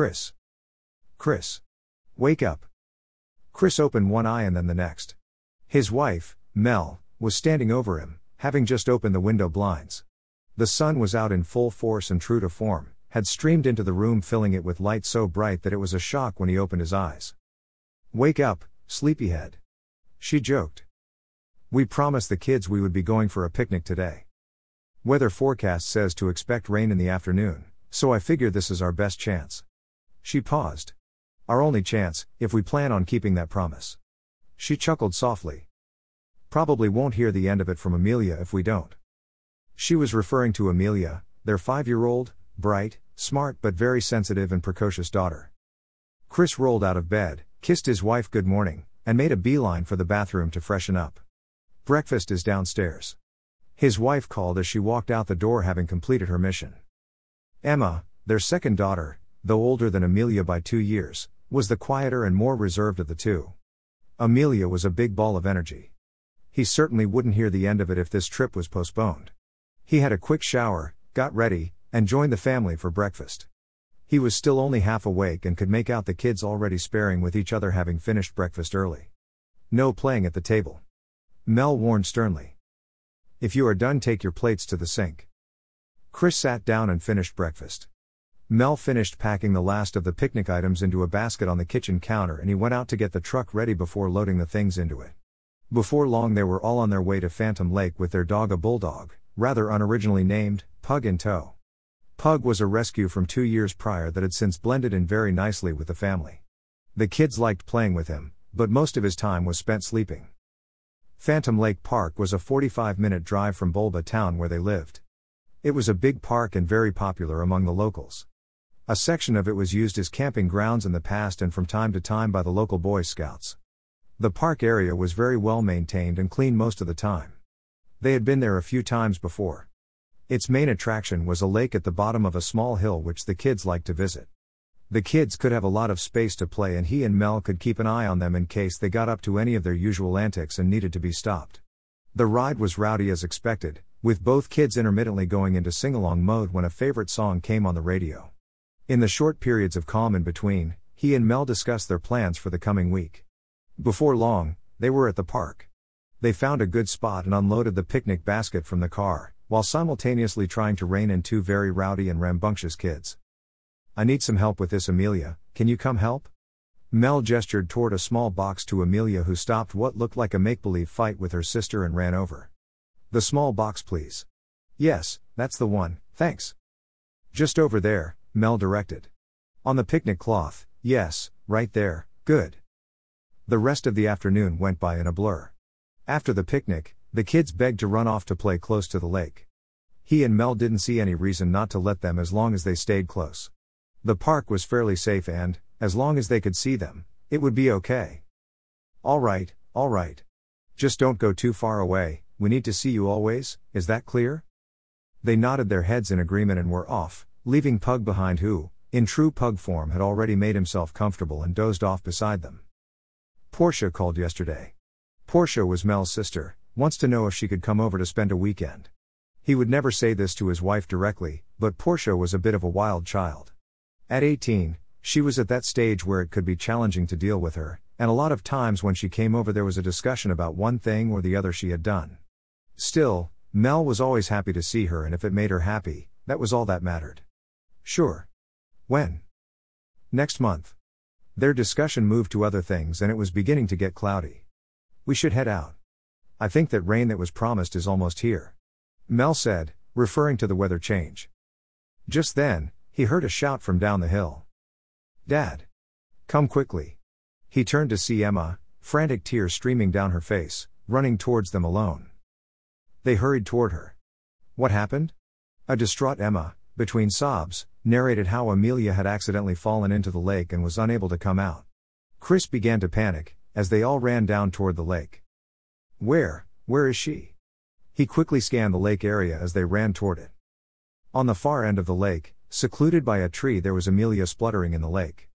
Chris. Chris. Wake up. Chris opened one eye and then the next. His wife, Mel, was standing over him, having just opened the window blinds. The sun was out in full force and true to form, had streamed into the room, filling it with light so bright that it was a shock when he opened his eyes. Wake up, sleepyhead. She joked. We promised the kids we would be going for a picnic today. Weather forecast says to expect rain in the afternoon, so I figure this is our best chance. She paused. Our only chance, if we plan on keeping that promise. She chuckled softly. Probably won't hear the end of it from Amelia if we don't. She was referring to Amelia, their five year old, bright, smart but very sensitive and precocious daughter. Chris rolled out of bed, kissed his wife good morning, and made a beeline for the bathroom to freshen up. Breakfast is downstairs. His wife called as she walked out the door, having completed her mission. Emma, their second daughter, though older than Amelia by two years, was the quieter and more reserved of the two. Amelia was a big ball of energy. He certainly wouldn't hear the end of it if this trip was postponed. He had a quick shower, got ready, and joined the family for breakfast. He was still only half awake and could make out the kids already sparring with each other having finished breakfast early. No playing at the table. Mel warned sternly. If you are done, take your plates to the sink. Chris sat down and finished breakfast. Mel finished packing the last of the picnic items into a basket on the kitchen counter and he went out to get the truck ready before loading the things into it. Before long, they were all on their way to Phantom Lake with their dog, a bulldog, rather unoriginally named, Pug in tow. Pug was a rescue from two years prior that had since blended in very nicely with the family. The kids liked playing with him, but most of his time was spent sleeping. Phantom Lake Park was a 45 minute drive from Bulba town where they lived. It was a big park and very popular among the locals. A section of it was used as camping grounds in the past and from time to time by the local Boy Scouts. The park area was very well maintained and clean most of the time. They had been there a few times before. Its main attraction was a lake at the bottom of a small hill which the kids liked to visit. The kids could have a lot of space to play, and he and Mel could keep an eye on them in case they got up to any of their usual antics and needed to be stopped. The ride was rowdy as expected, with both kids intermittently going into sing along mode when a favorite song came on the radio. In the short periods of calm in between, he and Mel discussed their plans for the coming week. Before long, they were at the park. They found a good spot and unloaded the picnic basket from the car, while simultaneously trying to rein in two very rowdy and rambunctious kids. I need some help with this, Amelia, can you come help? Mel gestured toward a small box to Amelia, who stopped what looked like a make believe fight with her sister and ran over. The small box, please. Yes, that's the one, thanks. Just over there, Mel directed. On the picnic cloth, yes, right there, good. The rest of the afternoon went by in a blur. After the picnic, the kids begged to run off to play close to the lake. He and Mel didn't see any reason not to let them as long as they stayed close. The park was fairly safe and, as long as they could see them, it would be okay. All right, all right. Just don't go too far away, we need to see you always, is that clear? They nodded their heads in agreement and were off, leaving Pug behind, who, in true Pug form, had already made himself comfortable and dozed off beside them. Portia called yesterday. Portia was Mel's sister, wants to know if she could come over to spend a weekend. He would never say this to his wife directly, but Portia was a bit of a wild child. At 18, she was at that stage where it could be challenging to deal with her, and a lot of times when she came over there was a discussion about one thing or the other she had done. Still, Mel was always happy to see her, and if it made her happy, that was all that mattered. Sure. When? Next month. Their discussion moved to other things and it was beginning to get cloudy. We should head out. I think that rain that was promised is almost here. Mel said, referring to the weather change. Just then, he heard a shout from down the hill. Dad! Come quickly. He turned to see Emma, frantic tears streaming down her face, running towards them alone. They hurried toward her. What happened? A distraught Emma, between sobs, narrated how Amelia had accidentally fallen into the lake and was unable to come out. Chris began to panic, as they all ran down toward the lake. Where, where is she? He quickly scanned the lake area as they ran toward it. On the far end of the lake, secluded by a tree, there was Amelia spluttering in the lake.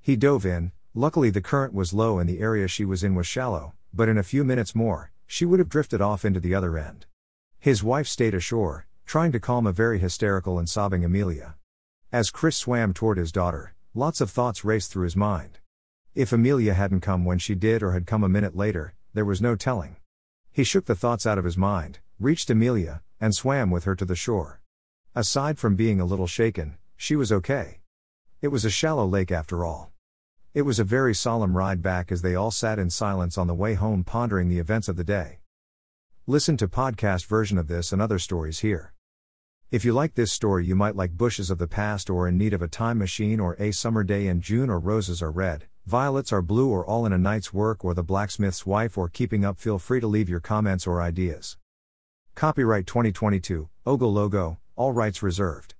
He dove in, luckily the current was low and the area she was in was shallow, but in a few minutes more, she would have drifted off into the other end. His wife stayed ashore, trying to calm a very hysterical and sobbing Amelia. As Chris swam toward his daughter, lots of thoughts raced through his mind. If Amelia hadn't come when she did or had come a minute later, there was no telling. He shook the thoughts out of his mind, reached Amelia, and swam with her to the shore. Aside from being a little shaken, she was okay. It was a shallow lake after all. It was a very solemn ride back as they all sat in silence on the way home pondering the events of the day. Listen to podcast version of this and other stories here. If you like this story, you might like Bushes of the Past or In Need of a Time Machine or A Summer Day in June or Roses Are Red, Violets Are Blue or All in a Night's Work or The Blacksmith's Wife or Keeping Up. Feel free to leave your comments or ideas. Copyright 2022, Ogle Logo, all rights reserved.